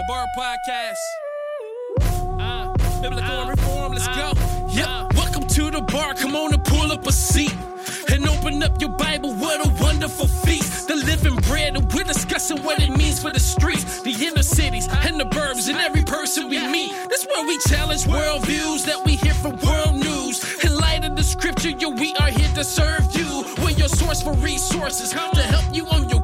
The Bar Podcast. Uh, biblical uh, reform, let's go. Uh, yeah, uh. welcome to the bar. Come on and pull up a seat. And open up your Bible, what a wonderful feast. The living bread, and we're discussing what it means for the streets, the inner cities, and the burbs, and every person we meet. That's where we challenge worldviews that we hear from world news. In light of the scripture, yo, we are here to serve you. We're your source for resources to help you on your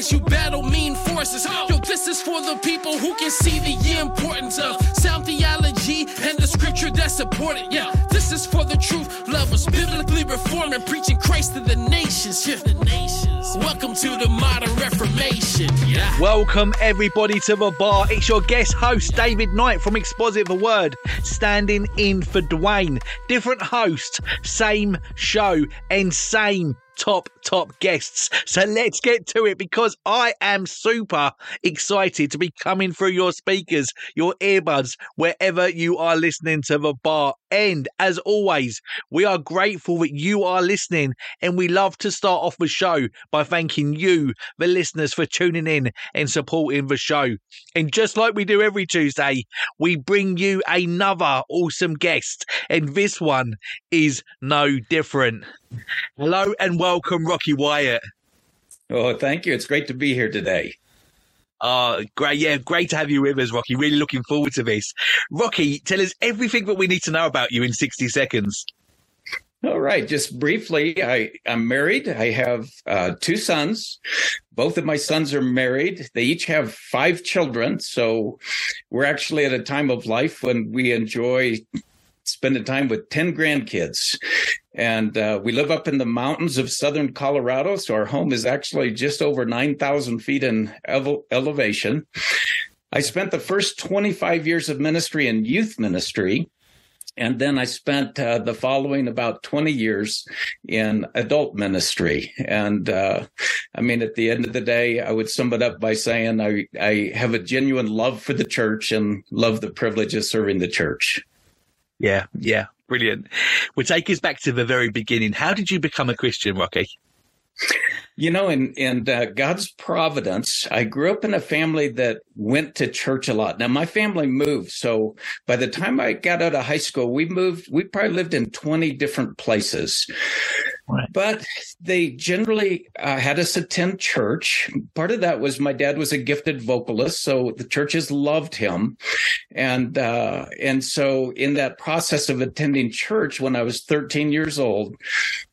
as you battle mean forces. Yo, this is for the people who can see the importance of sound theology and scripture that support it. Yeah, this is for the truth lovers, biblically reforming, preaching Christ to the nations. Yeah, the nations. Welcome to the modern Reformation. Yeah. Welcome everybody to the bar. It's your guest host David Knight from Exposit the Word, standing in for Dwayne. Different host, same show, and same top top guests. So let's get to it because I am super excited to be coming through your speakers, your earbuds, wherever you are listening to the bar. And as always, we are grateful that you are listening, and we love to start off the show by thanking you, the listeners, for tuning in and supporting the show. And just like we do every Tuesday, we bring you another awesome guest, and this one is no different. Hello and welcome, Rocky Wyatt. Oh, thank you. It's great to be here today. Oh, great. Yeah, great to have you with us, Rocky. Really looking forward to this. Rocky, tell us everything that we need to know about you in 60 seconds. All right. Just briefly, I, I'm married. I have uh, two sons. Both of my sons are married. They each have five children. So we're actually at a time of life when we enjoy spending time with 10 grandkids. And uh, we live up in the mountains of southern Colorado. So our home is actually just over 9,000 feet in ele- elevation. I spent the first 25 years of ministry in youth ministry. And then I spent uh, the following about 20 years in adult ministry. And uh, I mean, at the end of the day, I would sum it up by saying I, I have a genuine love for the church and love the privilege of serving the church. Yeah, yeah, brilliant. We'll take us back to the very beginning. How did you become a Christian, Rocky? You know, in in uh, God's providence, I grew up in a family that went to church a lot. Now, my family moved, so by the time I got out of high school, we moved. We probably lived in twenty different places. Right. But they generally uh, had us attend church. Part of that was my dad was a gifted vocalist, so the churches loved him, and uh, and so in that process of attending church when I was 13 years old,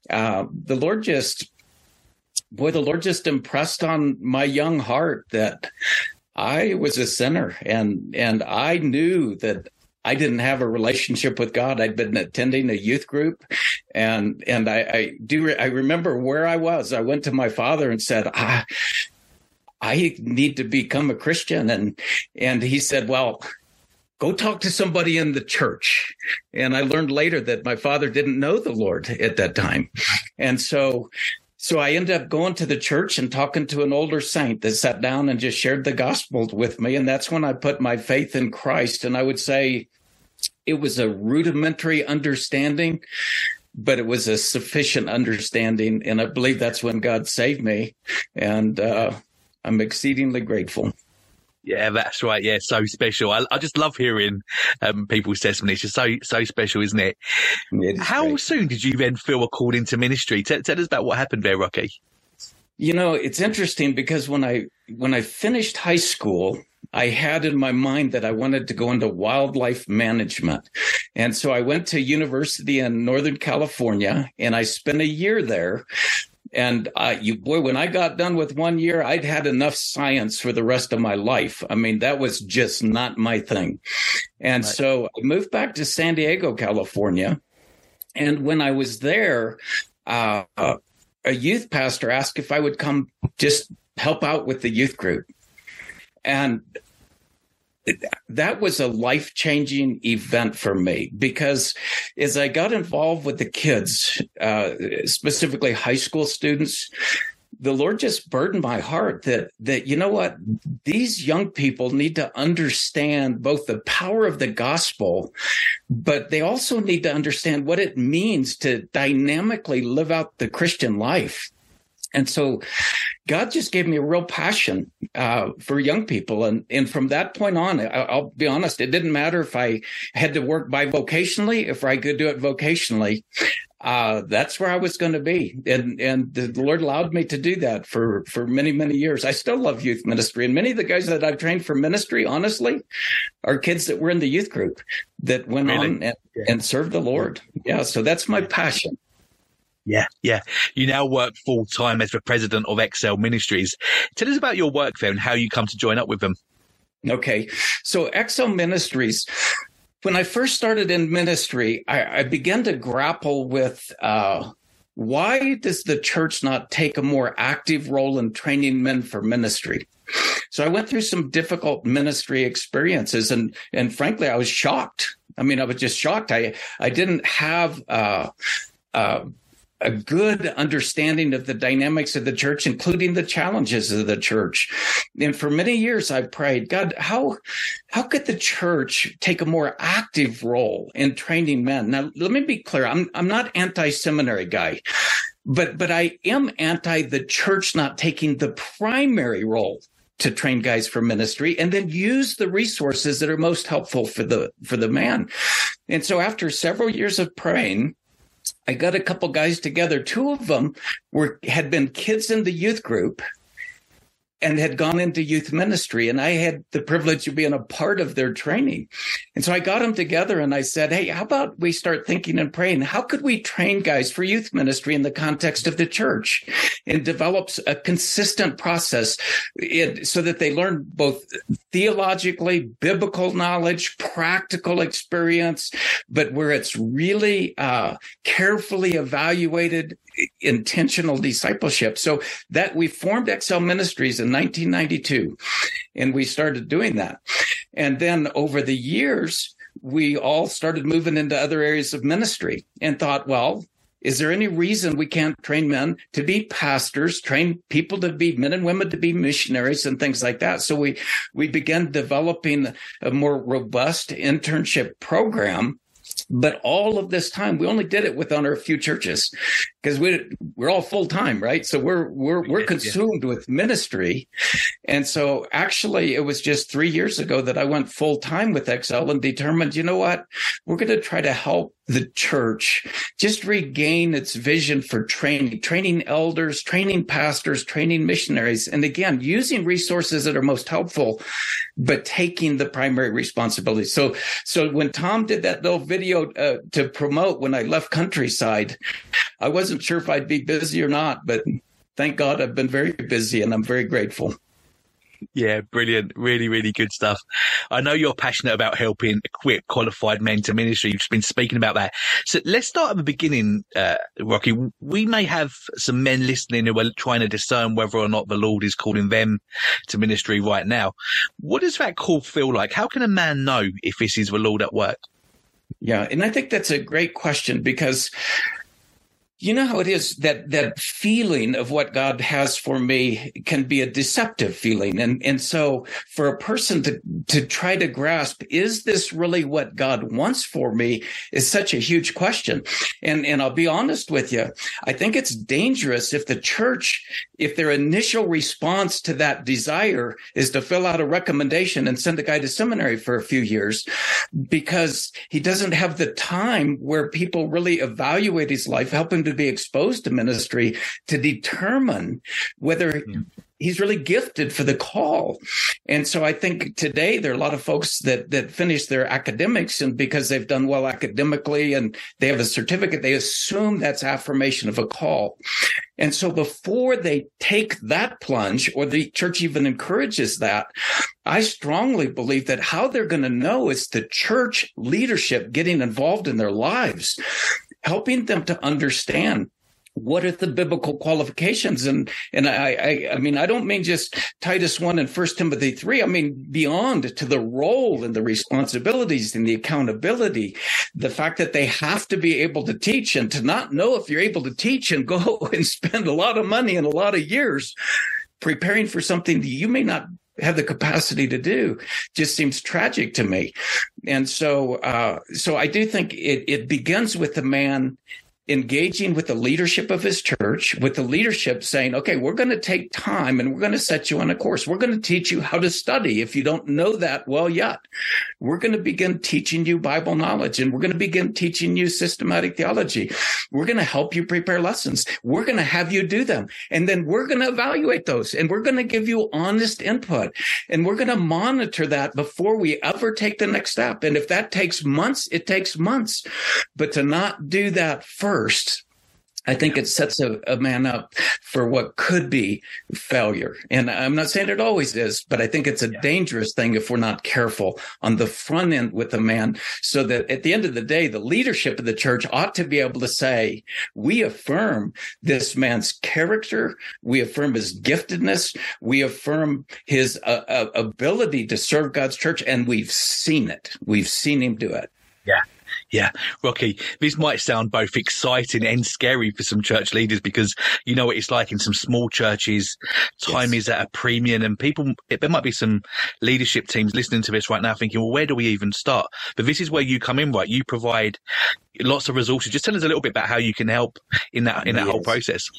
uh, the Lord just boy, the Lord just impressed on my young heart that I was a sinner and and I knew that I didn't have a relationship with God. I'd been attending a youth group and and I, I do I remember where I was. I went to my father and said, I I need to become a Christian and and he said, Well, go talk to somebody in the church. And I learned later that my father didn't know the Lord at that time. And so so I ended up going to the church and talking to an older saint that sat down and just shared the gospel with me. And that's when I put my faith in Christ. And I would say it was a rudimentary understanding, but it was a sufficient understanding. And I believe that's when God saved me. And uh, I'm exceedingly grateful. Yeah, that's right. Yeah, so special. I, I just love hearing um, people's testimony. It's so so special, isn't it? It is How great. soon did you then feel a call into ministry? Tell, tell us about what happened there, Rocky. You know, it's interesting because when I when I finished high school, I had in my mind that I wanted to go into wildlife management. And so I went to university in Northern California and I spent a year there. And uh, you boy, when I got done with one year, I'd had enough science for the rest of my life. I mean, that was just not my thing. And Right. so I moved back to San Diego, California. And when I was there, uh, a youth pastor asked if I would come just help out with the youth group. And that was a life changing event for me because as I got involved with the kids, uh, specifically high school students, the Lord just burdened my heart that that you know what these young people need to understand both the power of the gospel, but they also need to understand what it means to dynamically live out the Christian life. And so God just gave me a real passion uh, for young people. And, and from that point on, I, will be honest, it didn't matter if I had to work bivocationally, if I could do it vocationally. Uh, that's where I was going to be. And, and the Lord allowed me to do that for, for many, many years. I still love youth ministry. And many of the guys that I've trained for ministry, honestly, are kids that were in the youth group that went really? on and, and served the Lord. Yeah. So that's my passion. Yeah, yeah. You now work full time as the president of XL Ministries. Tell us about your work there and how you come to join up with them. Okay. So XL Ministries, when I first started in ministry, I, I began to grapple with uh, why does the church not take a more active role in training men for ministry? So I went through some difficult ministry experiences and and frankly I was shocked. I mean I was just shocked. I I didn't have uh, uh, a good understanding of the dynamics of the church, including the challenges of the church. And for many years, I've prayed, God, how, how could the church take a more active role in training men? Now, let me be clear. I'm, I'm not anti-seminary guy, but, but I am anti the church not taking the primary role to train guys for ministry and then use the resources that are most helpful for the, for the man. And so after several years of praying, I got a couple guys together. Two of them were had been kids in the youth group and had gone into youth ministry. And I had the privilege of being a part of their training. And so I got them together and I said, Hey, how about we start thinking and praying? How could we train guys for youth ministry in the context of the church and develops a consistent process so that they learn both theologically, biblical knowledge, practical experience, but where it's really uh, carefully evaluated intentional discipleship. So that we formed XL Ministries in 1992 and we started doing that. And then over the years, we all started moving into other areas of ministry and thought, well, is there any reason we can't train men to be pastors, train people to be men and women to be missionaries and things like that? So we, we began developing a more robust internship program but all of this time, we only did it with under a few churches because we we're all full time, right? So we're we're we're consumed yeah. with ministry, and so actually, it was just three years ago that I went full time with XL and determined, you know what, we're going to try to help the church just regain its vision for training, training elders, training pastors, training missionaries. And again, using resources that are most helpful, but taking the primary responsibility. So, so when Tom did that little video uh, to promote when I left countryside, I wasn't sure if I'd be busy or not, but thank God I've been very busy and I'm very grateful. Yeah, brilliant. Really, really good stuff. I know you're passionate about helping equip qualified men to ministry. You've just been speaking about that. So let's start at the beginning, uh, Rocky. We may have some men listening who are trying to discern whether or not the Lord is calling them to ministry right now. What does that call feel like? How can a man know if this is the Lord at work? Yeah, and I think that's a great question because you know how it is that that feeling of what God has for me can be a deceptive feeling. And and so for a person to to try to grasp, is this really what God wants for me is such a huge question. And and I'll be honest with you, I think it's dangerous if the church, if their initial response to that desire is to fill out a recommendation and send a guy to seminary for a few years, because he doesn't have the time where people really evaluate his life, help him to be exposed to ministry to determine whether yeah he's really gifted for the call. And so I think today there are a lot of folks that that finish their academics and because they've done well academically and they have a certificate, they assume that's affirmation of a call. And so before they take that plunge or the church even encourages that, I strongly believe that how they're going to know is the church leadership getting involved in their lives, helping them to understand what are the biblical qualifications. And and I, I i mean i don't mean just titus 1 and First timothy 3 i mean beyond to the role and the responsibilities and the accountability the fact that they have to be able to teach and to not know if you're able to teach and go and spend a lot of money and a lot of years preparing for something that you may not have the capacity to do just seems tragic to me. And so uh, so i do think it, it begins with the man engaging with the leadership of his church, with the leadership saying, okay, we're going to take time and we're going to set you on a course. We're going to teach you how to study if you don't know that well yet. We're going to begin teaching you Bible knowledge and we're going to begin teaching you systematic theology. We're going to help you prepare lessons. We're going to have you do them. And then we're going to evaluate those and we're going to give you honest input and we're going to monitor that before we ever take the next step. And if that takes months, it takes months, but to not do that first, first, I think it sets a, a, man up for what could be failure. And I'm not saying it always is, but I think it's a yeah. dangerous thing if we're not careful on the front end with a man so that at the end of the day, the leadership of the church ought to be able to say, we affirm this man's character. We affirm his giftedness. We affirm his uh, uh, ability to serve God's church. And we've seen it. We've seen him do it. Yeah. Yeah, Rocky, this might sound both exciting and scary for some church leaders because you know what it's like in some small churches. Time yes. is at a premium and people, there might be some leadership teams listening to this right now thinking, well, where do we even start? But this is where you come in, right? You provide lots of resources. Just tell us a little bit about how you can help in that, in that yes. whole process.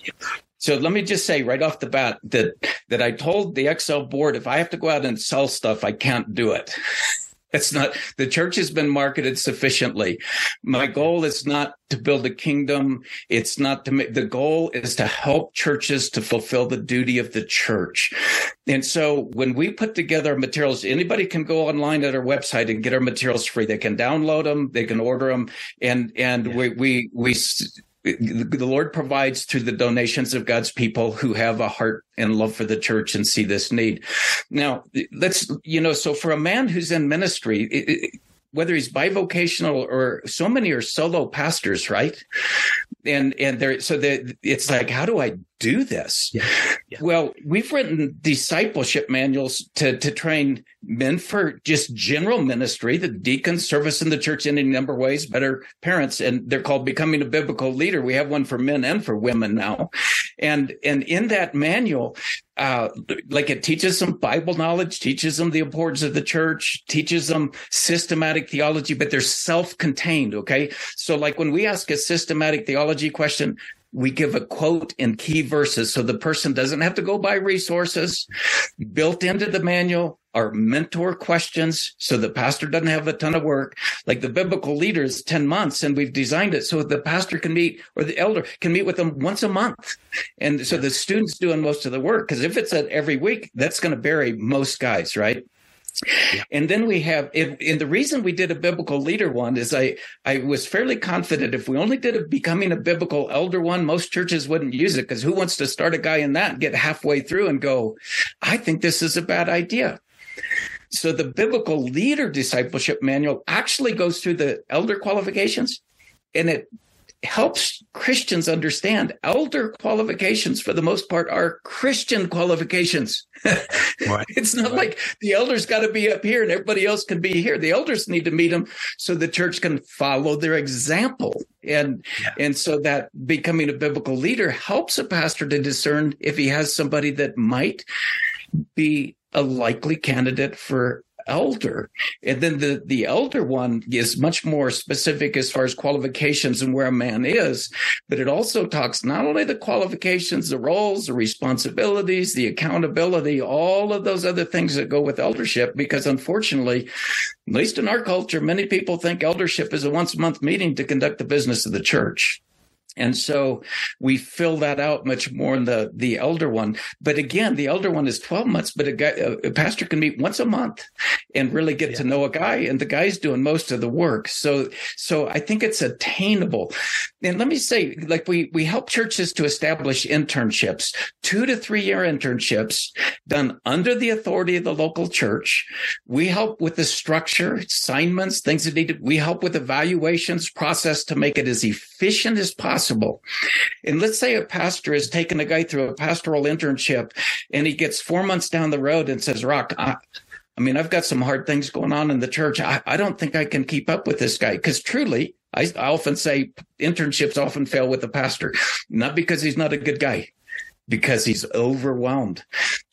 So let me just say right off the bat that that I told the XL board if I have to go out and sell stuff, I can't do it. It's not, the church has been marketed sufficiently. My goal is not to build a kingdom. It's not to make, the goal is to help churches to fulfill the duty of the church. And so when we put together materials, anybody can go online at our website and get our materials free. They can download them, they can order them. And, and yeah. we, we, we, the Lord provides through the donations of God's people who have a heart and love for the church and see this need. Now, let's, you know, so for a man who's in ministry, it, whether he's bivocational or so many are solo pastors, right? And and there, so that it's like, how do I do this? Yeah. Yeah. Well, we've written discipleship manuals to to train men for just general ministry, the deacons service in the church in a number of ways, better parents, and they're called becoming a biblical leader. We have one for men and for women now, and and in that manual, uh, like it teaches them Bible knowledge, teaches them the importance of the church, teaches them systematic theology, but they're self-contained. Okay. So like when we ask a systematic theology question, we give a quote in key verses so the person doesn't have to go buy resources built into the manual are mentor questions so the pastor doesn't have a ton of work like the biblical leaders 10 months and we've designed it so the pastor can meet or the elder can meet with them once a month and so the students doing most of the work because if it's at every week that's going to bury most guys right yeah. And then we have, and the reason we did a biblical leader one is I, I was fairly confident if we only did a becoming a biblical elder one, most churches wouldn't use it because who wants to start a guy in that and get halfway through and go, I think this is a bad idea. So the biblical leader discipleship manual actually goes through the elder qualifications and it helps Christians understand elder qualifications for the most part are Christian qualifications. right. It's not right. like the elders got to be up here and everybody else can be here. The elders need to meet them so the church can follow their example. And yeah. and so that becoming a biblical leader helps a pastor to discern if he has somebody that might be a likely candidate for elder. And then the, the elder one is much more specific as far as qualifications and where a man is, but it also talks not only the qualifications, the roles, the responsibilities, the accountability, all of those other things that go with eldership, because unfortunately, at least in our culture, many people think eldership is a once a month meeting to conduct the business of the church. And so we fill that out much more in the, the elder one. But again, the elder one is 12 months, but a, guy, a pastor can meet once a month and really get yeah. to know a guy and the guy's doing most of the work. So, so I think it's attainable. And let me say, like we, we help churches to establish internships, two to three year internships done under the authority of the local church. We help with the structure, assignments, things that need to, we help with evaluations process to make it as efficient as possible possible. And let's say a pastor has taken a guy through a pastoral internship and he gets four months down the road and says, Rock, I, I mean, I've got some hard things going on in the church. I, I don't think I can keep up with this guy because truly, I, I often say internships often fail with the pastor, not because he's not a good guy, because he's overwhelmed.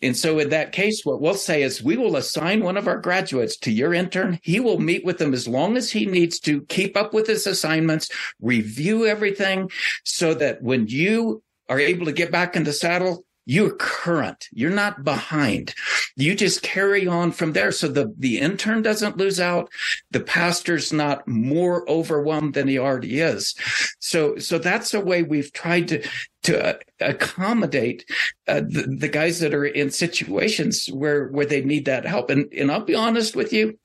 And so in that case, what we'll say is we will assign one of our graduates to your intern. He will meet with them as long as he needs to keep up with his assignments, review everything so that when you are able to get back in the saddle, you're current. You're not behind. You just carry on from there. So the, the intern doesn't lose out. The pastor's not more overwhelmed than he already is. So, so that's a way we've tried to, to uh, accommodate uh, the, the guys that are in situations where, where they need that help. And, and I'll be honest with you.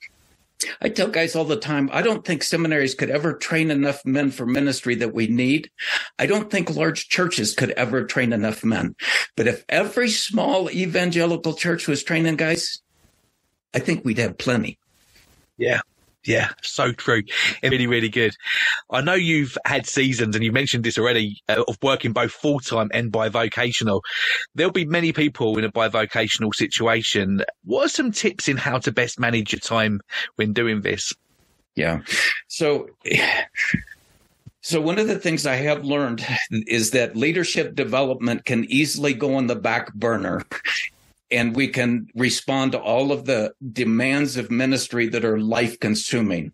I tell guys all the time, I don't think seminaries could ever train enough men for ministry that we need. I don't think large churches could ever train enough men. But if every small evangelical church was training guys, I think we'd have plenty. Yeah. Yeah, so true. Really, really good. I know you've had seasons, and you mentioned this already, uh, of working both full time and bivocational. There'll be many people in a bivocational situation. What are some tips in how to best manage your time when doing this? Yeah. So, so one of the things I have learned is that leadership development can easily go on the back burner and we can respond to all of the demands of ministry that are life consuming.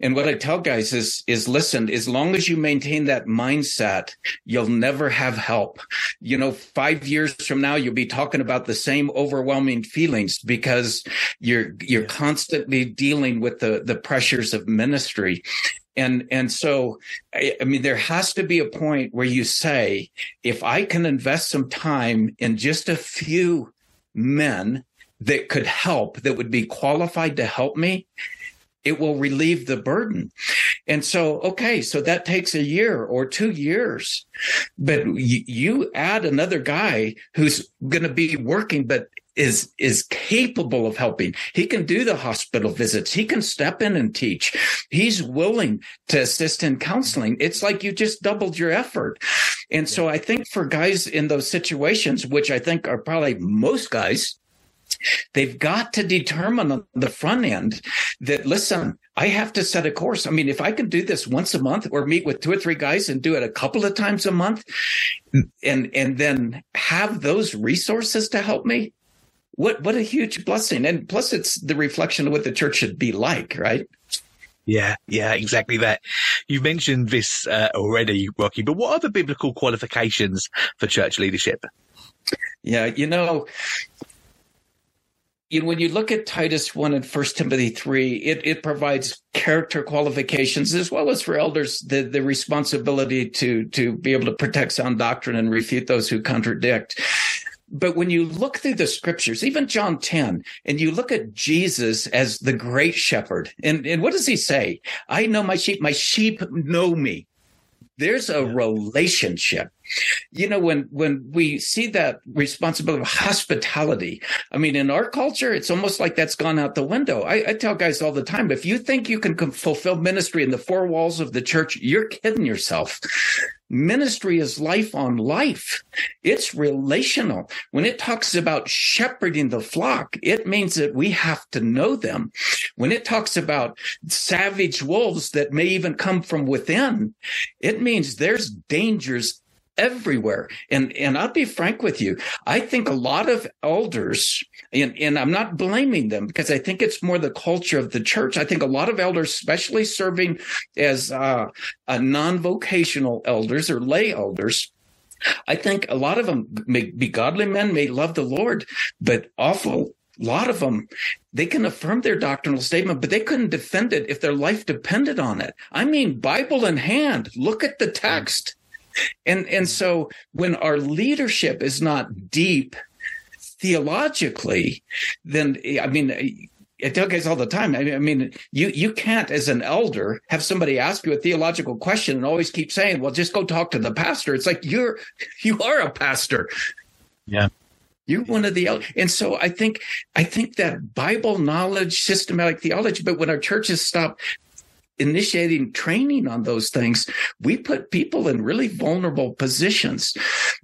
And what I tell guys is, is listen, as long as you maintain that mindset, you'll never have help. You know, five years from now, you'll be talking about the same overwhelming feelings because you're, you're constantly dealing with the, the pressures of ministry. And, and so, I, I, mean, there has to be a point where you say, if I can invest some time in just a few men that could help, that would be qualified to help me, it will relieve the burden. And so, okay, so that takes a year or two years, but you, you add another guy who's going to be working, but is is capable of helping. He can do the hospital visits. He can step in and teach. He's willing to assist in counseling. It's like you just doubled your effort. And so I think for guys in those situations, which I think are probably most guys, They've got to determine on the front end that, listen, I have to set a course. I mean, if I can do this once a month or meet with two or three guys and do it a couple of times a month and, and then have those resources to help me, what, what a huge blessing. And plus it's the reflection of what the church should be like, right? Yeah, yeah, exactly that. You've mentioned this uh, already, Rocky, but what are the biblical qualifications for church leadership? Yeah, you know, you know, when you look at Titus 1 and 1 Timothy 3, it, it provides character qualifications as well as for elders the, the responsibility to, to be able to protect sound doctrine and refute those who contradict. But when you look through the scriptures, even John 10, and you look at Jesus as the great shepherd, and, and what does he say? I know my sheep, my sheep know me. There's a relationship. You know, when when we see that responsibility of hospitality, I mean, in our culture, it's almost like that's gone out the window. I, I tell guys all the time, if you think you can fulfill ministry in the four walls of the church, you're kidding yourself. Ministry is life on life. It's relational. When it talks about shepherding the flock, it means that we have to know them. When it talks about savage wolves that may even come from within, it means there's dangers everywhere. And and I'll be frank with you. I think a lot of elders, and, and I'm not blaming them because I think it's more the culture of the church. I think a lot of elders, especially serving as uh, non-vocational elders or lay elders, I think a lot of them may be godly men, may love the Lord, but awful a lot of them they can affirm their doctrinal statement but they couldn't defend it if their life depended on it i mean bible in hand look at the text and and so when our leadership is not deep theologically, then I mean I tell guys all the time. I mean, you you can't, as an elder, have somebody ask you a theological question and always keep saying, "Well, just go talk to the pastor." It's like you're you are a pastor. Yeah, you're one of the elders, and so I think I think that Bible knowledge, systematic theology. But when our churches stop initiating training on those things, we put people in really vulnerable positions.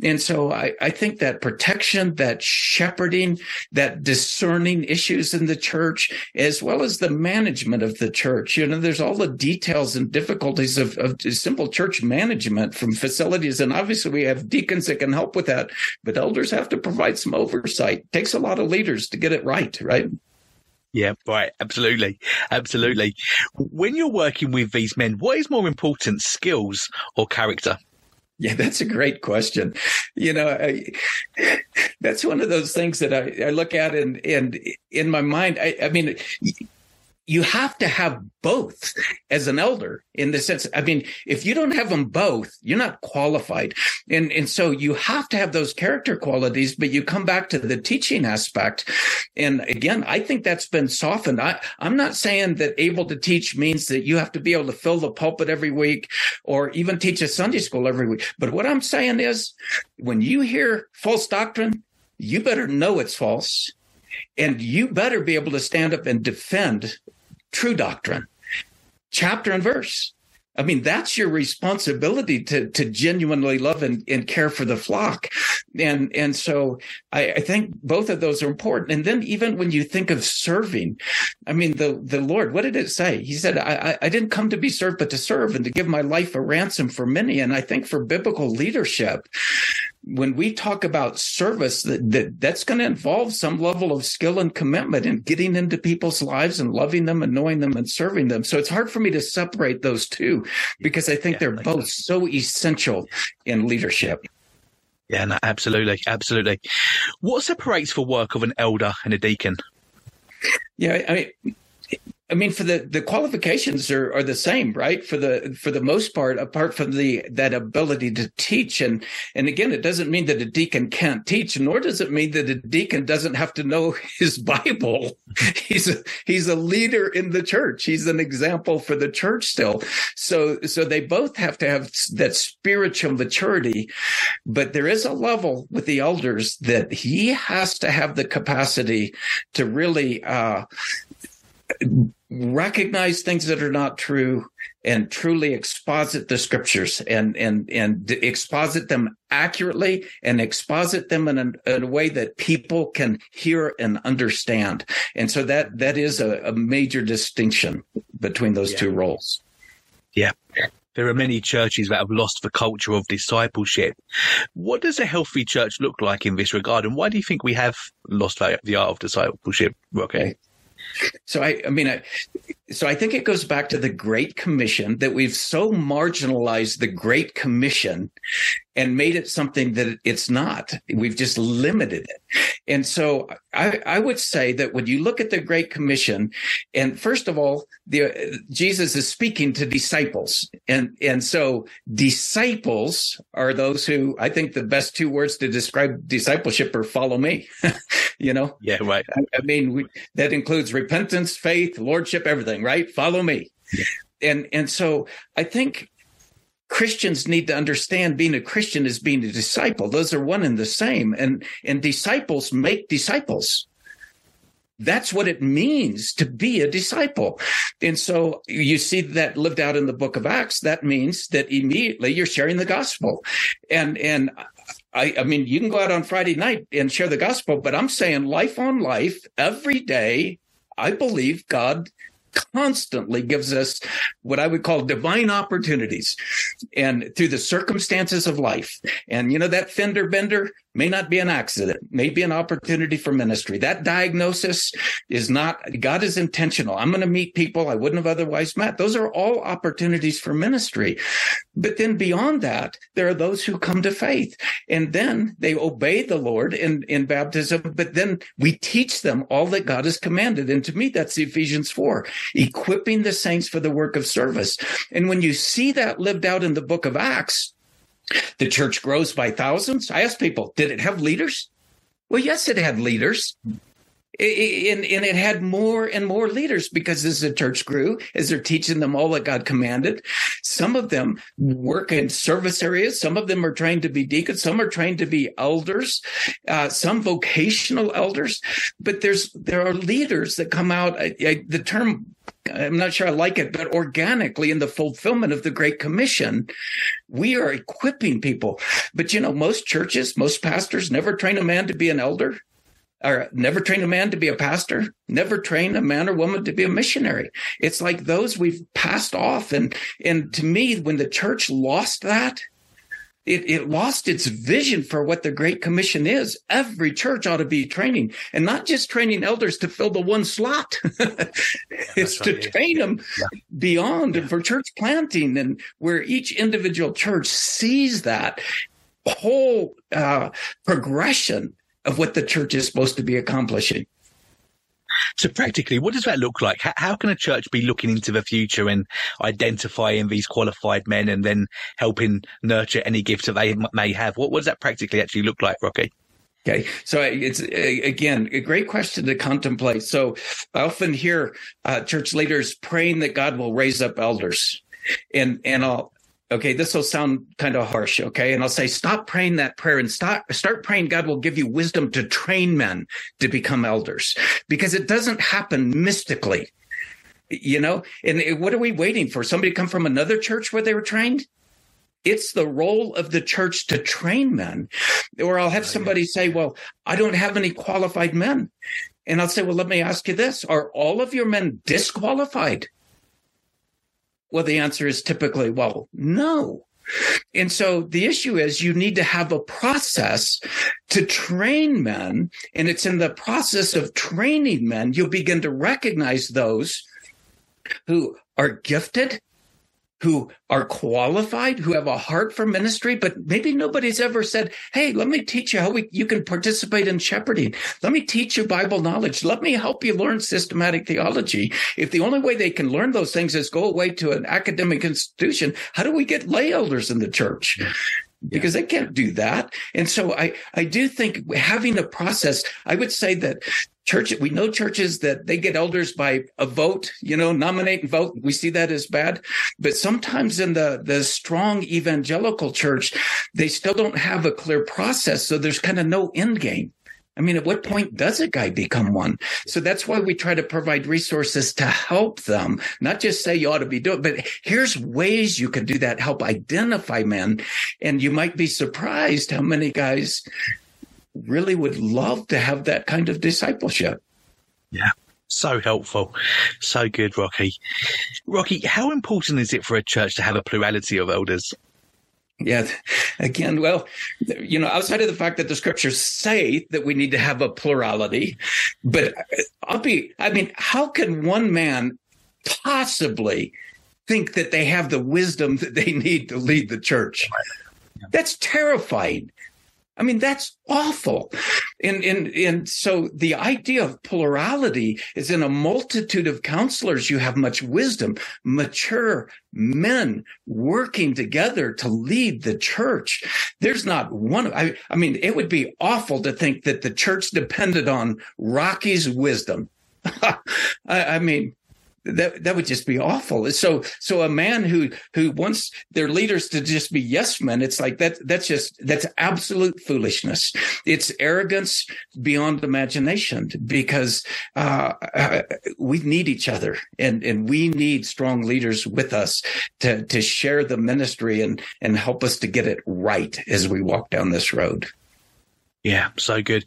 And so I, I think that protection, that shepherding, that discerning issues in the church, as well as the management of the church, you know, there's all the details and difficulties of, of simple church management from facilities. And obviously we have deacons that can help with that, but elders have to provide some oversight. It takes a lot of leaders to get it right, right? Yeah, right. Absolutely. Absolutely. When you're working with these men, what is more important, skills or character? Yeah, that's a great question. You know, I, that's one of those things that I, I look at and, and in my mind, I, I mean, you have to have both as an elder in the sense i mean if you don't have them both you're not qualified. And and so you have to have those character qualities but you come back to the teaching aspect. And again i think that's been softened. I i'm not saying that able to teach means that you have to be able to fill the pulpit every week or even teach a sunday school every week. But what i'm saying is when you hear false doctrine you better know it's false. And you better be able to stand up and defend true doctrine, chapter and verse. I mean, that's your responsibility to to genuinely love and, and care for the flock. And and so I, I, think both of those are important. And then even when you think of serving, I mean the the Lord, what did it say? He said, I, I didn't come to be served, but to serve and to give my life a ransom for many. And I think for biblical leadership, when we talk about service, that, that that's going to involve some level of skill and commitment in getting into people's lives and loving them and knowing them and serving them. So it's hard for me to separate those two because I think yeah, they're like both that. so essential in leadership. Yeah, no, absolutely, absolutely. What separates the work of an elder and a deacon? Yeah, I mean, I mean, for the the qualifications are, are the same, right? For the for the most part, apart from the that ability to teach, and and again, it doesn't mean that a deacon can't teach, nor does it mean that a deacon doesn't have to know his Bible. he's a he's a leader in the church. He's an example for the church still. So so they both have to have that spiritual maturity, but there is a level with the elders that he has to have the capacity to really. uh recognize things that are not true and truly exposit the scriptures and and and exposit them accurately and exposit them in a, in a way that people can hear and understand and so that that is a, a major distinction between those yeah. two roles yeah there are many churches that have lost the culture of discipleship. What does a healthy church look like in this regard? And why do you think we have lost the art of discipleship? Okay. So I, I mean, I, so I think it goes back to the Great Commission that we've so marginalized the Great Commission and made it something that it's not. We've just limited it. And so I, I would say that when you look at the Great Commission, and first of all, the, Jesus is speaking to disciples. And, and so disciples are those who I think the best two words to describe discipleship are follow me. you know? Yeah, right. I, I mean, we, that includes repentance, faith, lordship, everything, right? Follow me. And, and so I think Christians need to understand being a Christian is being a disciple. Those are one and the same. And, and disciples make disciples. That's what it means to be a disciple. And so you see that lived out in the book of Acts. That means that immediately you're sharing the gospel. And, and I, I mean, you can go out on Friday night and share the gospel, but I'm saying life on life every day. I believe God constantly gives us what I would call divine opportunities and through the circumstances of life. And you know, that fender bender, may not be an accident, may be an opportunity for ministry. That diagnosis is not, God is intentional. I'm going to meet people I wouldn't have otherwise met. Those are all opportunities for ministry. But then beyond that, there are those who come to faith and then they obey the Lord in, in baptism, but then we teach them all that God has commanded. And to me, that's Ephesians 4, equipping the saints for the work of service. And when you see that lived out in the book of Acts, the church grows by thousands. I ask people, did it have leaders? Well, yes, it had leaders. and, and it had more and more leaders because as the church grew, as they're teaching them all that God commanded, some of them work in service areas. Some of them are trained to be deacons. Some are trained to be elders, uh, some vocational elders. But there's there are leaders that come out. I, I, the term I'm not sure I like it, but organically in the fulfillment of the Great Commission, we are equipping people. But you know, most churches, most pastors never train a man to be an elder or never train a man to be a pastor, never train a man or woman to be a missionary. It's like those we've passed off. And, and to me, when the church lost that, it, it lost its vision for what the Great Commission is. Every church ought to be training and not just training elders to fill the one slot. it's right, to train them yeah. beyond yeah. and for church planting and where each individual church sees that whole uh, progression of what the church is supposed to be accomplishing. So practically, what does that look like? How, how, can a church be looking into the future and identifying these qualified men and then helping nurture any gifts that they may have? What, what does that practically actually look like, Rocky? Okay, so it's again a great question to contemplate. So I often hear uh, church leaders praying that God will raise up elders, and and I'll Okay, this will sound kind of harsh, okay? And I'll say, stop praying that prayer and start, start praying God will give you wisdom to train men to become elders because it doesn't happen mystically, you know? And what are we waiting for? Somebody to come from another church where they were trained? It's the role of the church to train men. Or I'll have ah, somebody say, well, I don't have any qualified men. And I'll say, well, let me ask you this. Are all of your men disqualified? Well, the answer is typically, well, no. And so the issue is you need to have a process to train men. And it's in the process of training men, you'll begin to recognize those who are gifted who are qualified, who have a heart for ministry, but maybe nobody's ever said, Hey, let me teach you how we, you can participate in shepherding. Let me teach you Bible knowledge. Let me help you learn systematic theology. If the only way they can learn those things is go away to an academic institution, how do we get lay elders in the church? Because they can't do that. And so I, I do think having a process, I would say that church, we know churches that they get elders by a vote, you know, nominate and vote. We see that as bad. But sometimes in the, the strong evangelical church, they still don't have a clear process. So there's kind of no end game. I mean, at what point does a guy become one? So that's why we try to provide resources to help them, not just say you ought to be doing, but here's ways you can do that, help identify men. And you might be surprised how many guys really would love to have that kind of discipleship. Yeah. So helpful. So good, Rocky. Rocky, how important is it for a church to have a plurality of elders? Yeah. Again, well, you know, outside of the fact that the scriptures say that we need to have a plurality, but uh, I'll be, I mean, how can one man possibly think that they have the wisdom that they need to lead the church? That's terrifying. I mean, that's awful. And, and, and so the idea of plurality is in a multitude of counselors, you have much wisdom, mature men working together to lead the church. There's not one. I, I mean, it would be awful to think that the church depended on Rocky's wisdom. I, I mean, that that would just be awful. So so a man who who wants their leaders to just be yes men, it's like that that's just that's absolute foolishness. It's arrogance beyond imagination because uh, uh, we need each other and and we need strong leaders with us to to share the ministry and and help us to get it right as we walk down this road. Yeah, so good.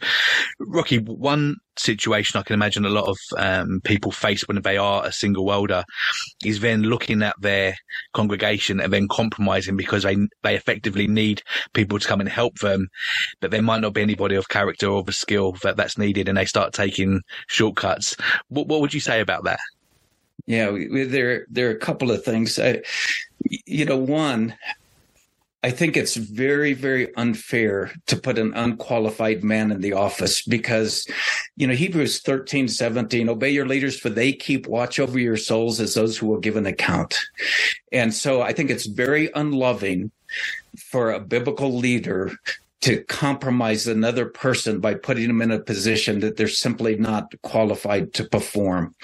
Rocky, one situation I can imagine a lot of um, people face when they are a single elder is then looking at their congregation and then compromising because they they effectively need people to come and help them, but there might not be anybody of character or the skill that that's needed, and they start taking shortcuts. What what would you say about that? Yeah, there there are a couple of things. I, you know, one, I think it's very, very unfair to put an unqualified man in the office because, you know, Hebrews 13, 17, obey your leaders for they keep watch over your souls as those who will give an account. And so I think it's very unloving for a biblical leader to compromise another person by putting them in a position that they're simply not qualified to perform.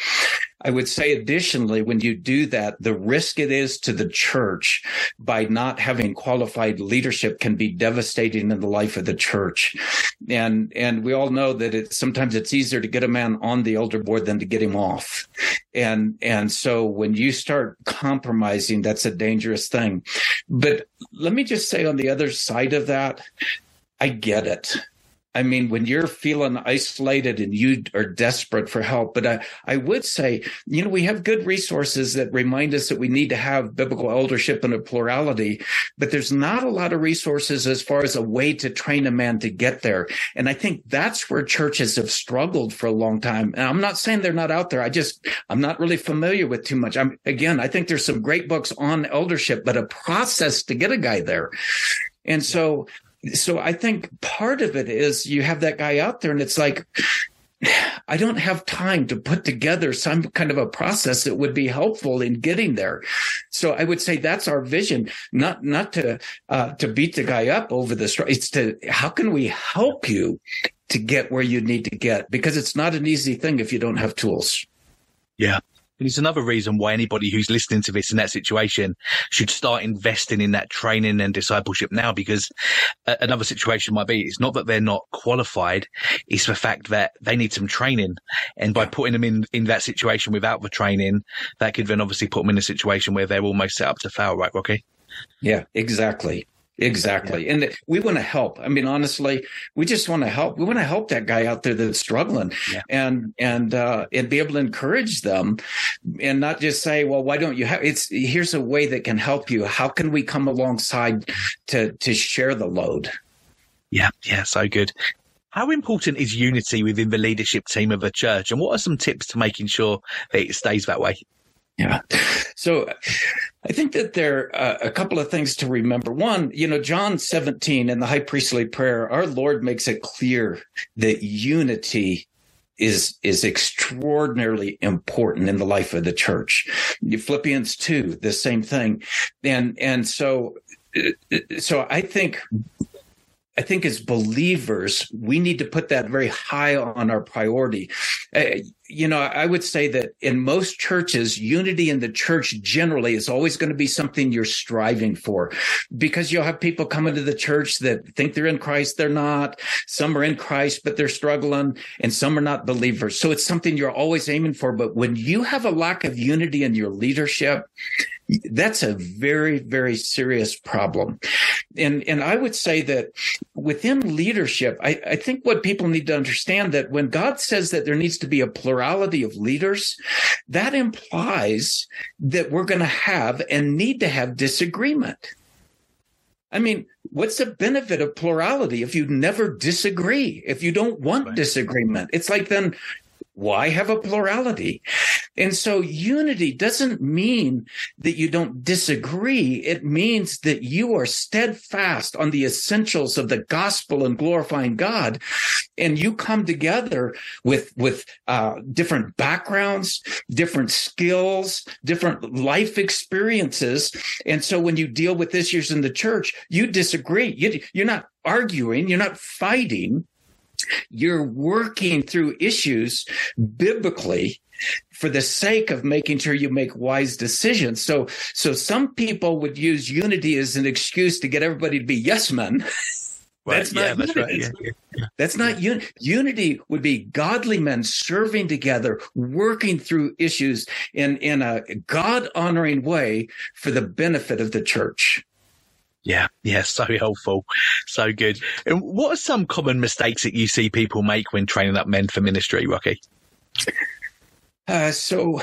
I would say additionally, when you do that, the risk it is to the church by not having qualified leadership can be devastating in the life of the church. And, and we all know that it, sometimes it's easier to get a man on the elder board than to get him off. And, and so when you start compromising, that's a dangerous thing. But let me just say on the other side of that, I get it. I mean, when you're feeling isolated and you are desperate for help, but I, I would say, you know, we have good resources that remind us that we need to have biblical eldership and a plurality, but there's not a lot of resources as far as a way to train a man to get there. And I think that's where churches have struggled for a long time. And I'm not saying they're not out there. I just, I'm not really familiar with too much. I'm, again, I think there's some great books on eldership, but a process to get a guy there. And so so I think part of it is you have that guy out there and it's like, I don't have time to put together some kind of a process that would be helpful in getting there. So I would say that's our vision, not not to uh, to beat the guy up over the story. It's to how can we help you to get where you need to get because it's not an easy thing if you don't have tools. Yeah, and it's another reason why anybody who's listening to this in that situation should start investing in that training and discipleship now, because uh, another situation might be it's not that they're not qualified, it's the fact that they need some training. And by putting them in, in that situation without the training, that could then obviously put them in a situation where they're almost set up to fail, right, Rocky? Yeah, exactly. Exactly. Yeah. And we want to help. I mean, honestly, we just want to help. We want to help that guy out there that's struggling yeah. and, and, uh, and be able to encourage them and not just say, well, why don't you have, it's, here's a way that can help you. How can we come alongside to, to share the load? Yeah. Yeah. So good. How important is unity within the leadership team of a church? And what are some tips to making sure that it stays that way? Yeah. So I think that there are uh, a couple of things to remember. One, you know, John 17 in the high priestly prayer, our Lord makes it clear that unity is is extraordinarily important in the life of the church. Philippians 2, the same thing. And and so so I think I think as believers, we need to put that very high on our priority. Uh, you know, I would say that in most churches, unity in the church generally is always going to be something you're striving for because you'll have people coming to the church that think they're in Christ. They're not. Some are in Christ, but they're struggling and some are not believers. So it's something you're always aiming for. But when you have a lack of unity in your leadership, that's a very, very serious problem. And, and I would say that within leadership, I, I think what people need to understand that when God says that there needs to be a plurality of leaders, that implies that we're going to have and need to have disagreement. I mean, what's the benefit of plurality if you never disagree? If you don't want right. disagreement, it's like then why have a plurality? And so unity doesn't mean that you don't disagree. It means that you are steadfast on the essentials of the gospel and glorifying God. And you come together with, with, uh, different backgrounds, different skills, different life experiences. And so when you deal with issues in the church, you disagree. You, you're not arguing. You're not fighting you're working through issues biblically for the sake of making sure you make wise decisions. So, so some people would use unity as an excuse to get everybody to be yes men. That's not yeah, that's right. Yeah, yeah, That's not un- unity. Would be godly men serving together, working through issues in in a God honoring way for the benefit of the church. Yeah, yeah, so helpful, so good. And what are some common mistakes that you see people make when training up men for ministry, Rocky? Uh, so,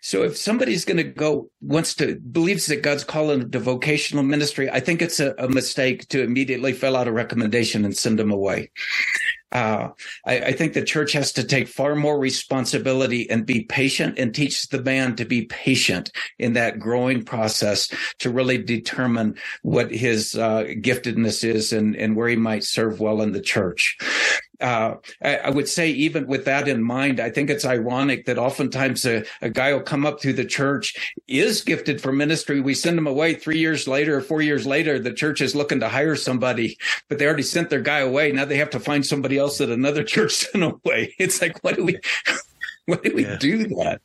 so if somebody's going to go wants to believes that God's calling to vocational ministry, I think it's a, a mistake to immediately fill out a recommendation and send them away. Uh, I, I, think the church has to take far more responsibility and be patient and teach the man to be patient in that growing process to really determine what his uh, giftedness is and, and where he might serve well in the church. Uh, I, I, would say, even with that in mind, I think it's ironic that oftentimes a, a, guy will come up through the church, is gifted for ministry. We send him away three years later or four years later. The church is looking to hire somebody, but they already sent their guy away. Now they have to find somebody else that another church sent away. It's like, what do we, Why do we yeah. do that?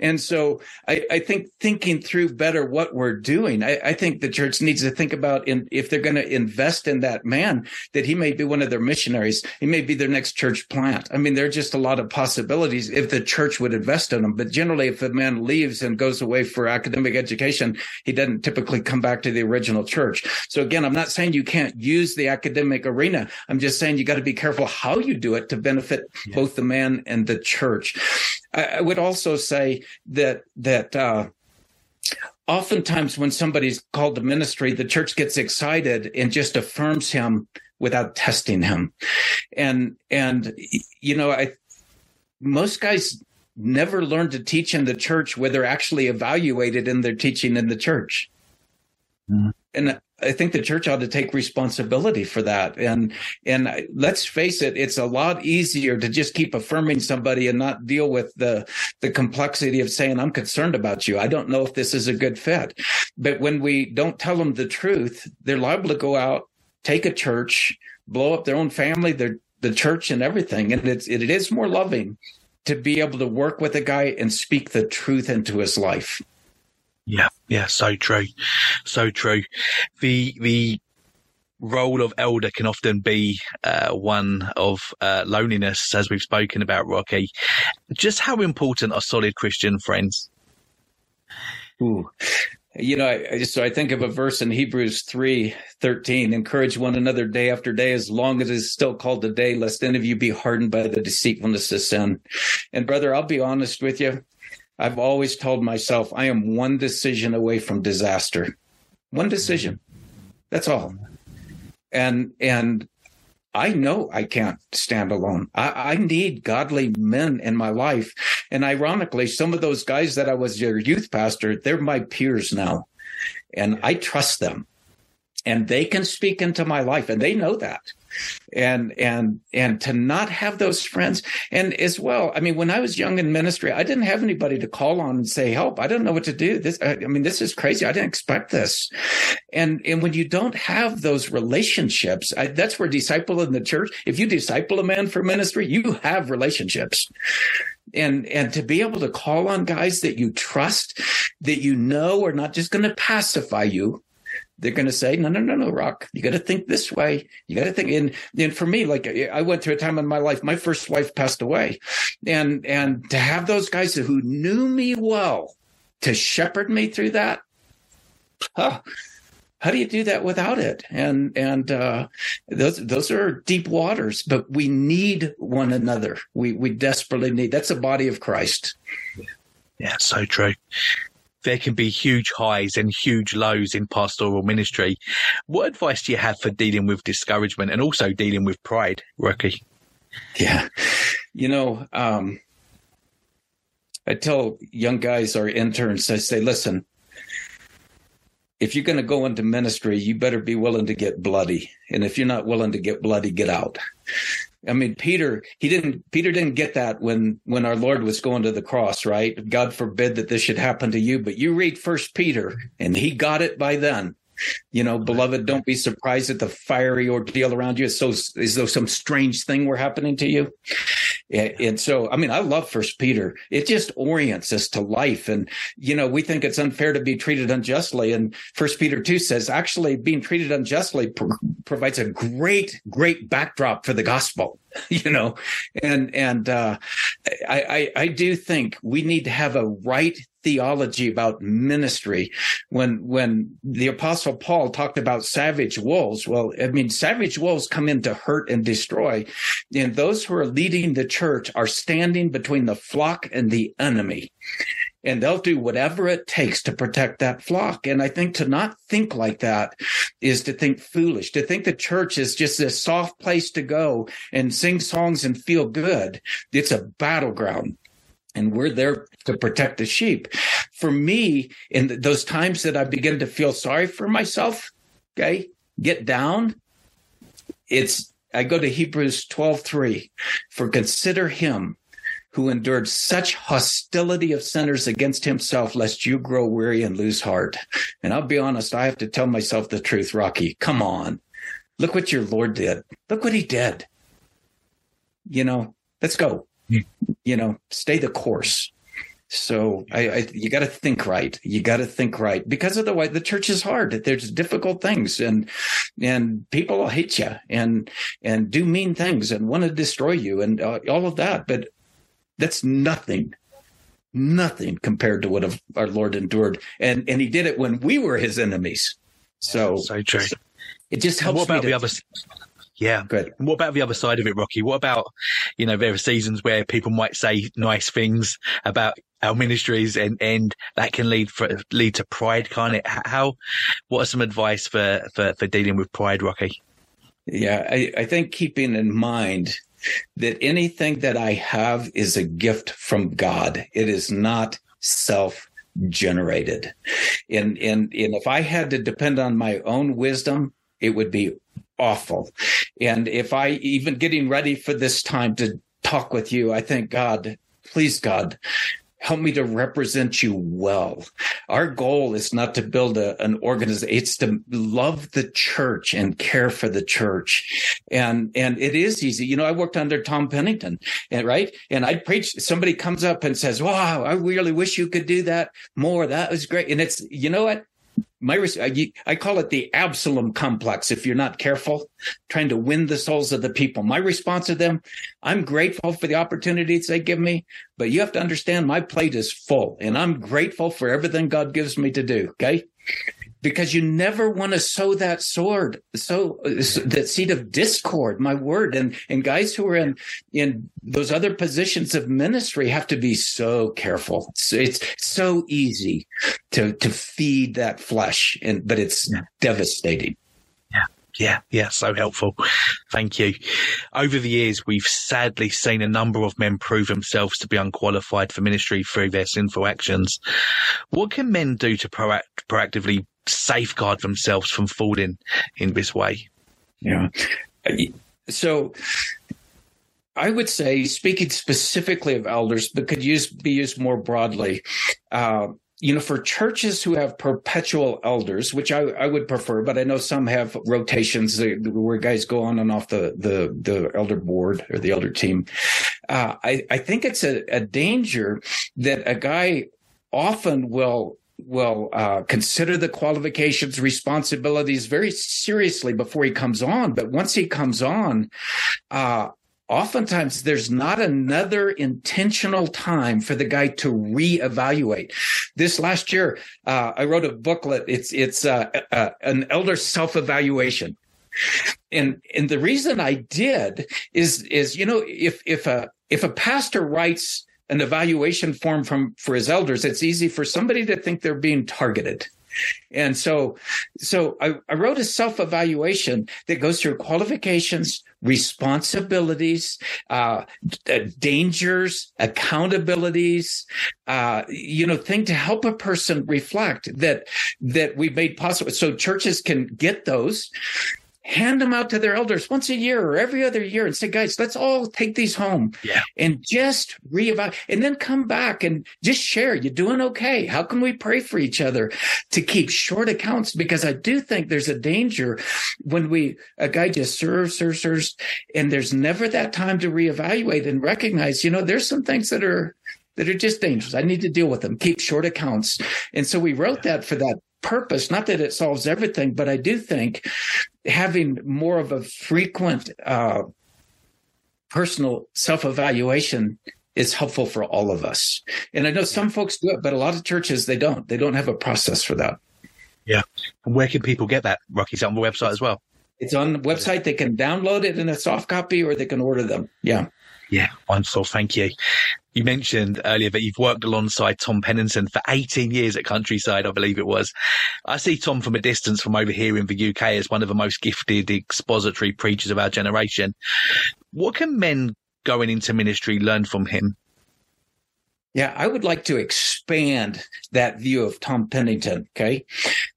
And so I, I, think thinking through better what we're doing, I, I think the church needs to think about in, if they're going to invest in that man, that he may be one of their missionaries. He may be their next church plant. I mean, there are just a lot of possibilities if the church would invest in them. But generally, if a man leaves and goes away for academic education, he doesn't typically come back to the original church. So again, I'm not saying you can't use the academic arena. I'm just saying you got to be careful how you do it to benefit yeah. both the man and the church. I, would also say that that uh, oftentimes when somebody's called to ministry, the church gets excited and just affirms him without testing him, and and you know I most guys never learn to teach in the church where they're actually evaluated in their teaching in the church. Mm-hmm. And I think the church ought to take responsibility for that. And and let's face it, it's a lot easier to just keep affirming somebody and not deal with the the complexity of saying, I'm concerned about you. I don't know if this is a good fit. But when we don't tell them the truth, they're liable to go out, take a church, blow up their own family, their the church and everything. And it's it is more loving to be able to work with a guy and speak the truth into his life. Yeah, yeah, so true, so true. The the role of elder can often be uh, one of uh, loneliness, as we've spoken about, Rocky. Just how important are solid Christian friends? Ooh. You know, I, so I think of a verse in Hebrews three thirteen: "Encourage one another day after day, as long as it is still called a day, lest any of you be hardened by the deceitfulness of sin." And brother, I'll be honest with you. I've always told myself I am one decision away from disaster. One decision. That's all. And and I know I can't stand alone. I, I, need godly men in my life. And ironically, some of those guys that I was your youth pastor, they're my peers now. And I trust them. And they can speak into my life and they know that and and and to not have those friends. And as well i mean when i was young in ministry i didn't have anybody to call on and say help i don't know what to do. This i, I mean this is crazy. I didn't expect this. And and when you don't have those relationships I, that's where disciple in the church if you disciple a man for ministry you have relationships. And and to be able to call on guys that you trust that you know are not just going to pacify you they're going to say, no, no, no, no, Rock, you got to think this way. You got to think. And, and for me, like I went through a time in my life, my first wife passed away and, and to have those guys who knew me well to shepherd me through that, huh, how do you do that without it? And and uh, those those are deep waters, but we need one another. We we desperately need. That's a body of Christ. Yeah, so true there can be huge highs and huge lows in pastoral ministry. What advice do you have for dealing with discouragement and also dealing with pride, Rocky? Yeah. You know, um, I tell young guys or interns, I say, listen, if you're going to go into ministry, you better be willing to get bloody. And if you're not willing to get bloody, get out. I mean, Peter, he didn't, Peter didn't get that when, when our Lord was going to the cross, right? God forbid that this should happen to you, but you read first Peter and he got it by then. You know, beloved, don't be surprised at the fiery ordeal around you. It's so as though some strange thing were happening to you. And so, I mean, I love First Peter. It just orients us to life, and you know, we think it's unfair to be treated unjustly. And First Peter two says, actually, being treated unjustly pro- provides a great, great backdrop for the gospel. You know, and and uh, I, I I do think we need to have a right theology about ministry. When when the apostle paul talked about savage wolves well i mean savage wolves come in to hurt and destroy. And those who are leading the church are standing between the flock and the enemy. And they'll do whatever it takes to protect that flock. And I think to not think like that is to think foolish, to think the church is just this soft place to go and sing songs and feel good. It's a battleground and we're there to protect the sheep. For me, in those times that I begin to feel sorry for myself, okay, get down, it's I go to Hebrews 12, 3. For consider him who endured such hostility of sinners against himself, lest you grow weary and lose heart. And I'll be honest, I have to tell myself the truth, Rocky. Come on. Look what your Lord did. Look what he did. You know, let's go. Hmm. You know, stay the course. So I, I you got to think right. You got to think right because otherwise the way the church is hard. There's difficult things and and people will hate you and and do mean things and want to destroy you and uh, all of that. But that's nothing, nothing compared to what our Lord endured. And and he did it when we were his enemies. So so true. It just helps. what about to, the other? Yeah. Good. And what about the other side of it, Rocky? What about, you know, there are seasons where people might say nice things about our ministries and, and that can lead for, lead to pride, can't it? How, what are some advice for, for, for dealing with pride, Rocky? Yeah. I, I think keeping in mind that anything that I have is a gift from God. It is not self generated. And, and, and if I had to depend on my own wisdom, it would be awful. And if I even getting ready for this time to talk with you, I thank God, please God, help me to represent you well. Our goal is not to build a, an organization. It's to love the church and care for the church. And, and it is easy. You know, I worked under Tom Pennington right. And I preach, somebody comes up and says, wow, I really wish you could do that more. That was great. And it's, you know what? My uh, I call it the Absalom complex. If you're not careful, trying to win the souls of the people, my response to them, I'm grateful for the opportunities they give me, but you have to understand my plate is full, and I'm grateful for everything God gives me to do. Okay, because you never want to sow that sword, sow that seed of discord. My word, and and guys who are in in those other positions of ministry have to be so careful. It's, it's so easy to to feed that flesh, and but it's yeah. devastating. Yeah. Yeah, yeah, so helpful. Thank you. Over the years, we've sadly seen a number of men prove themselves to be unqualified for ministry through their sinful actions. What can men do to proact- proactively safeguard themselves from falling in this way. Yeah. So I would say, speaking specifically of elders, but could use be used more broadly. Uh, you know, for churches who have perpetual elders, which I, I would prefer, but I know some have rotations where guys go on and off the the, the elder board or the elder team. Uh, I, I think it's a, a danger that a guy often will will uh, consider the qualifications, responsibilities very seriously before he comes on. But once he comes on, uh, oftentimes there's not another intentional time for the guy to reevaluate. This last year, uh, I wrote a booklet. It's it's uh, uh, an elder self evaluation. And and the reason I did is is you know if if a if a pastor writes an evaluation form from for his elders, it's easy for somebody to think they're being targeted. And so, so I, I wrote a self evaluation that goes through qualifications, responsibilities, uh, dangers, accountabilities, uh, you know, thing to help a person reflect that, that we made possible. So churches can get those hand them out to their elders once a year or every other year and say, guys, let's all take these home yeah. and just reevaluate and then come back and just share. You doing okay? How can we pray for each other to keep short accounts? Because I do think there's a danger when we, a guy just serves, serves, serves, and there's never that time to reevaluate and recognize, you know, there's some things that are, that are just dangerous. I need to deal with them, keep short accounts. And so we wrote that for that purpose. Not that it solves everything, but I do think having more of a frequent uh, personal self evaluation is helpful for all of us. And I know some folks do it, but a lot of churches they don't. They don't have a process for that. Yeah. And where can people get that? Rocky's on the website as well. It's on the website. They can download it in a soft copy or they can order them. Yeah. Yeah, wonderful. Thank you. You mentioned earlier that you've worked alongside Tom Pennington for 18 years at Countryside, I believe it was. I see Tom from a distance from over here in the UK as one of the most gifted expository preachers of our generation. What can men going into ministry learn from him? Yeah, I would like to expand that view of Tom Pennington, okay?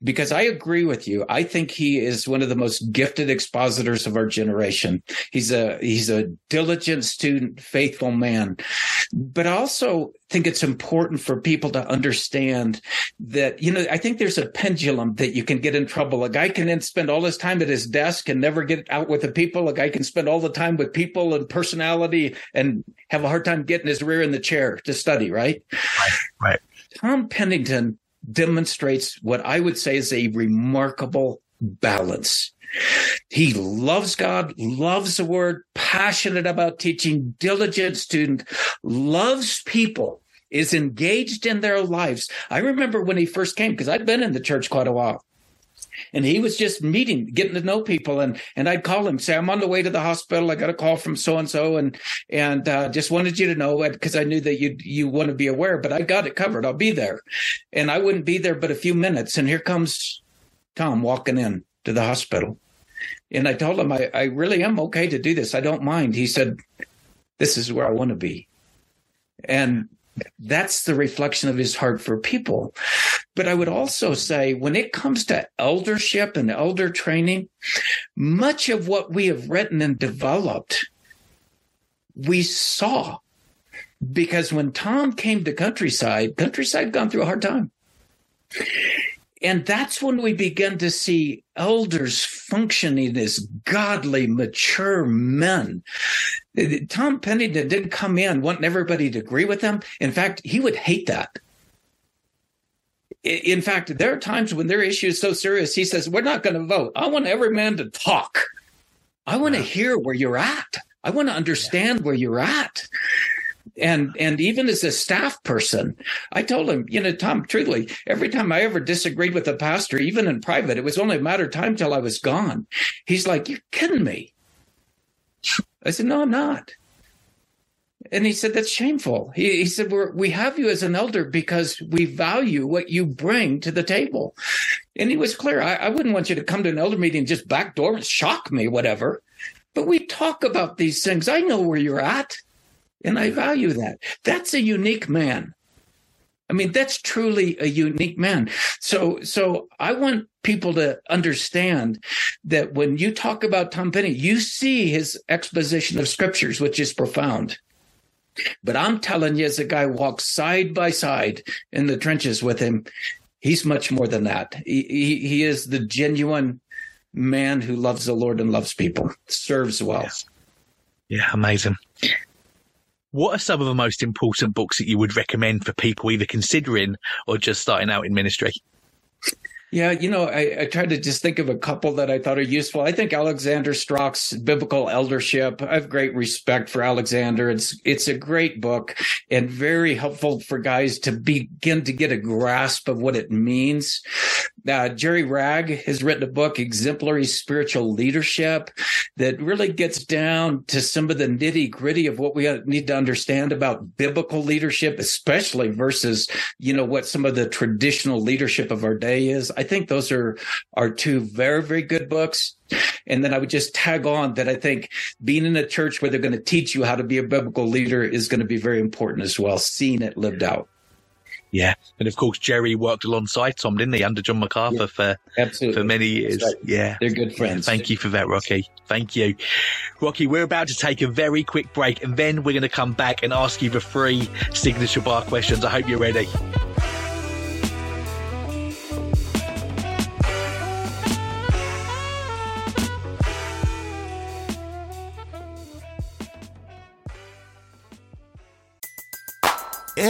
Because I agree with you. I think he is one of the most gifted expositors of our generation. He's a he's a diligent student, faithful man. But also think it's important for people to understand that, you know, I think there's a pendulum that you can get in trouble. A guy can then spend all his time at his desk and never get out with the people. A guy can spend all the time with people and personality and have a hard time getting his rear in the chair to study, right? Right. right. Tom Pennington demonstrates what I would say is a remarkable balance. He loves God, loves the word, passionate about teaching, diligent student, loves people, is engaged in their lives. I remember when he first came, because I'd been in the church quite a while. And he was just meeting, getting to know people, and and I'd call him, say, "I'm on the way to the hospital. I got a call from so and so, and and uh, just wanted you to know because I knew that you you want to be aware, but I got it covered. I'll be there." And I wouldn't be there but a few minutes, and here comes Tom walking in to the hospital, and I told him, I, I really am okay to do this. I don't mind. He said, "This is where I want to be," and that's the reflection of his heart for people. But I would also say when it comes to eldership and elder training, much of what we have written and developed, we saw. Because when Tom came to Countryside, Countryside gone through a hard time. And that's when we begin to see elders functioning as godly, mature men. Tom Pennington didn't come in wanting everybody to agree with him. In fact, he would hate that. In fact, there are times when their issue is so serious, he says, We're not going to vote. I want every man to talk. I want to hear where you're at. I want to understand where you're at and and even as a staff person, I told him, you know, Tom, truly, every time I ever disagreed with a pastor, even in private, it was only a matter of time till I was gone. He's like, "You're kidding me." I said, "No, I'm not." And he said, "That's shameful." He, he said, We're, "We have you as an elder because we value what you bring to the table." And he was clear. I, I wouldn't want you to come to an elder meeting and just backdoor and shock me, whatever. But we talk about these things. I know where you're at. And I value that. That's a unique man. I mean, that's truly a unique man. So, so I want people to understand that when you talk about Tom Penny, you see his exposition of scriptures, which is profound. But I'm telling you, as a guy walks side by side in the trenches with him, he's much more than that. He, he, he is the genuine man who loves the Lord and loves people, serves well. Yeah, yeah amazing. What are some of the most important books that you would recommend for people either considering or just starting out in ministry? Yeah, you know, I, I, tried to just think of a couple that I thought are useful. I think Alexander Strauch's Biblical Eldership. I have great respect for Alexander. It's it's a great book and very helpful for guys to begin to get a grasp of what it means. Uh, Jerry Wragg has written a book, Exemplary Spiritual Leadership, that really gets down to some of the nitty gritty of what we need to understand about biblical leadership, especially versus, you know, what some of the traditional leadership of our day is. I think those are are two very very good books. And then I would just tag on that I think being in a church where they're going to teach you how to be a biblical leader is going to be very important as well. Seeing it lived out. Yeah, and of course Jerry worked alongside Tom, didn't he, under John MacArthur yeah, for absolutely. for many years. Right. Yeah, they're good friends. Thank you for that, Rocky. Thank you, Rocky. We're about to take a very quick break, and then we're going to come back and ask you the three signature bar questions. I hope you're ready.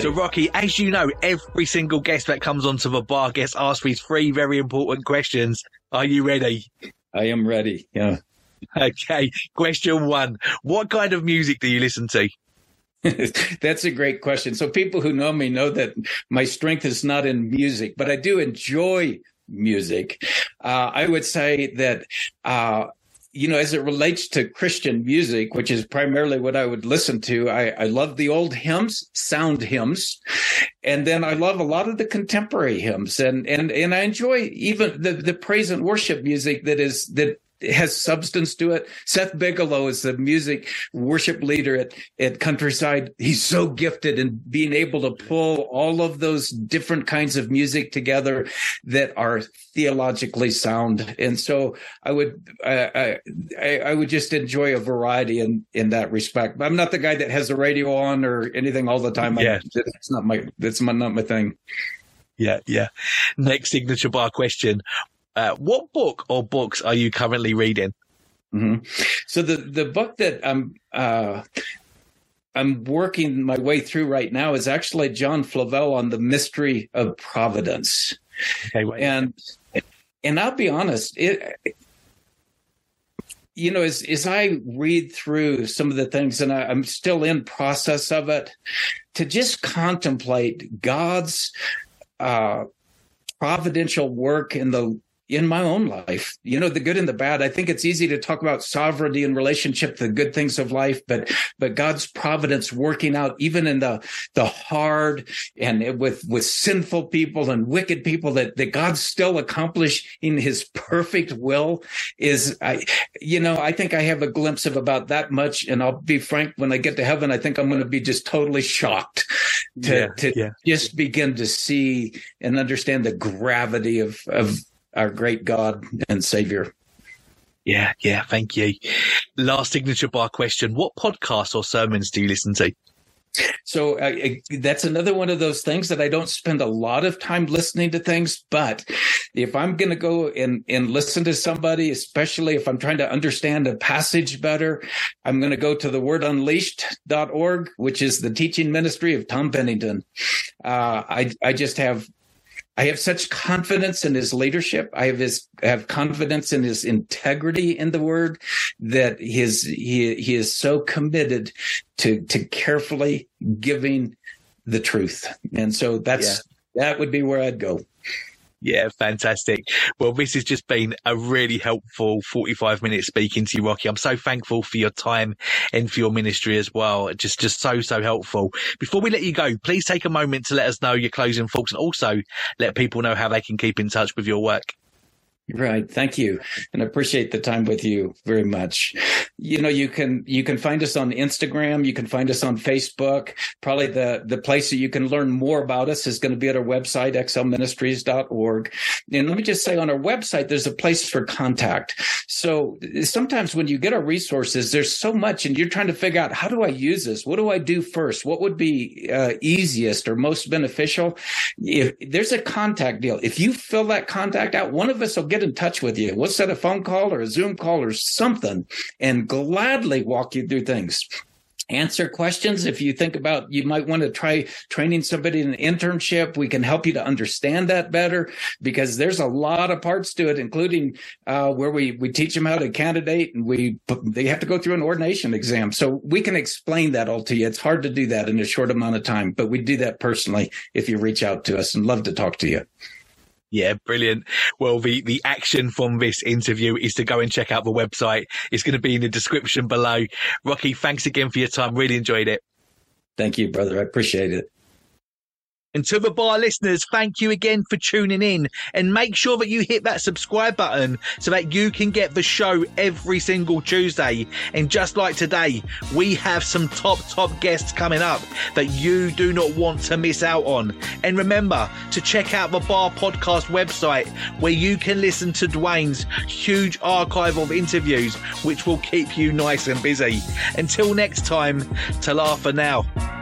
So, Rocky, as you know, every single guest that comes onto the bar gets asked these three very important questions. Are you ready? I am ready. Yeah. Okay. Question one What kind of music do you listen to? That's a great question. So, people who know me know that my strength is not in music, but I do enjoy music. Uh, I would say that uh, you know, as it relates to Christian music, which is primarily what I would listen to, I, I love the old hymns, sound hymns, and then I love a lot of the contemporary hymns, and and and I enjoy even the the praise and worship music that is that has substance to it. Seth Bigelow is the music worship leader at, at Countryside. He's so gifted in being able to pull all of those different kinds of music together that are theologically sound. And so I would, I, I, I would just enjoy a variety in, in that respect. But I'm not the guy that has the radio on or anything all the time. Yeah. I, it's not my, that's my, not my thing. Yeah, yeah. Next signature bar question. Uh, what book or books are you currently reading? Mm-hmm. So the the book that I'm uh, I'm working my way through right now is actually John Flavel on the mystery of providence. Okay, wait. and and I'll be honest, it you know, as as I read through some of the things, and I, I'm still in process of it, to just contemplate God's uh, providential work in the in my own life, you know, the good and the bad. I think it's easy to talk about sovereignty and relationship, the good things of life, but, but God's providence working out even in the, the hard and with, with sinful people and wicked people that, that God's still accomplishing his perfect will is, I, you know, I think I have a glimpse of about that much. And I'll be frank, when I get to heaven, I think I'm going to be just totally shocked to, Yeah, to yeah. just begin to see and understand the gravity of, of, our great God and Savior. Yeah, yeah, thank you. Last signature bar question. What podcasts or sermons do you listen to? So uh, that's another one of those things that I don't spend a lot of time listening to things. But if I'm going to go and, and listen to somebody, especially if I'm trying to understand a passage better, I'm going to go to the wordunleashed.org, which is the teaching ministry of Tom Pennington. Uh, I, I just have I have such confidence in his leadership. I have his I have confidence in his integrity in the word that his he he is so committed to to carefully giving the truth. And so that's that would be where I'd go. Yeah, fantastic. Well, this has just been a really helpful 45 minutes speaking to you, Rocky. I'm so thankful for your time and for your ministry as well. Just, just so, so helpful. Before we let you go, please take a moment to let us know your closing thoughts and also let people know how they can keep in touch with your work. Right. Thank you. And I appreciate the time with you very much. You know, you can, you can find us on Instagram. You can find us on Facebook. Probably the, the place that you can learn more about us is going to be at our website, xlministries.org. And let me just say on our website, there's a place for contact. So sometimes when you get our resources, there's so much and you're trying to figure out how do I use this? What do I do first? What would be uh, easiest or most beneficial? If there's a contact deal, if you fill that contact out, one of us will get in touch with you. We'll set a phone call or a Zoom call or something and gladly walk you through things answer questions. If you think about, you might want to try training somebody in an internship. We can help you to understand that better because there's a lot of parts to it, including uh, where we we teach them how to candidate and we they have to go through an ordination exam. So we can explain that all to you. It's hard to do that in a short amount of time, but we do that personally if you reach out to us and love to talk to you. Yeah, brilliant. Well, the, the action from this interview is to go and check out the website. It's going to be in the description below. Rocky, thanks again for your time. Really enjoyed it. Thank you, brother. I appreciate it. And to the bar listeners, thank you again for tuning in and make sure that you hit that subscribe button so that you can get the show every single Tuesday. And just like today, we have some top, top guests coming up that you do not want to miss out on. And remember to check out the Bar Podcast website where you can listen to Dwayne's huge archive of interviews, which will keep you nice and busy. Until next time, ta for now.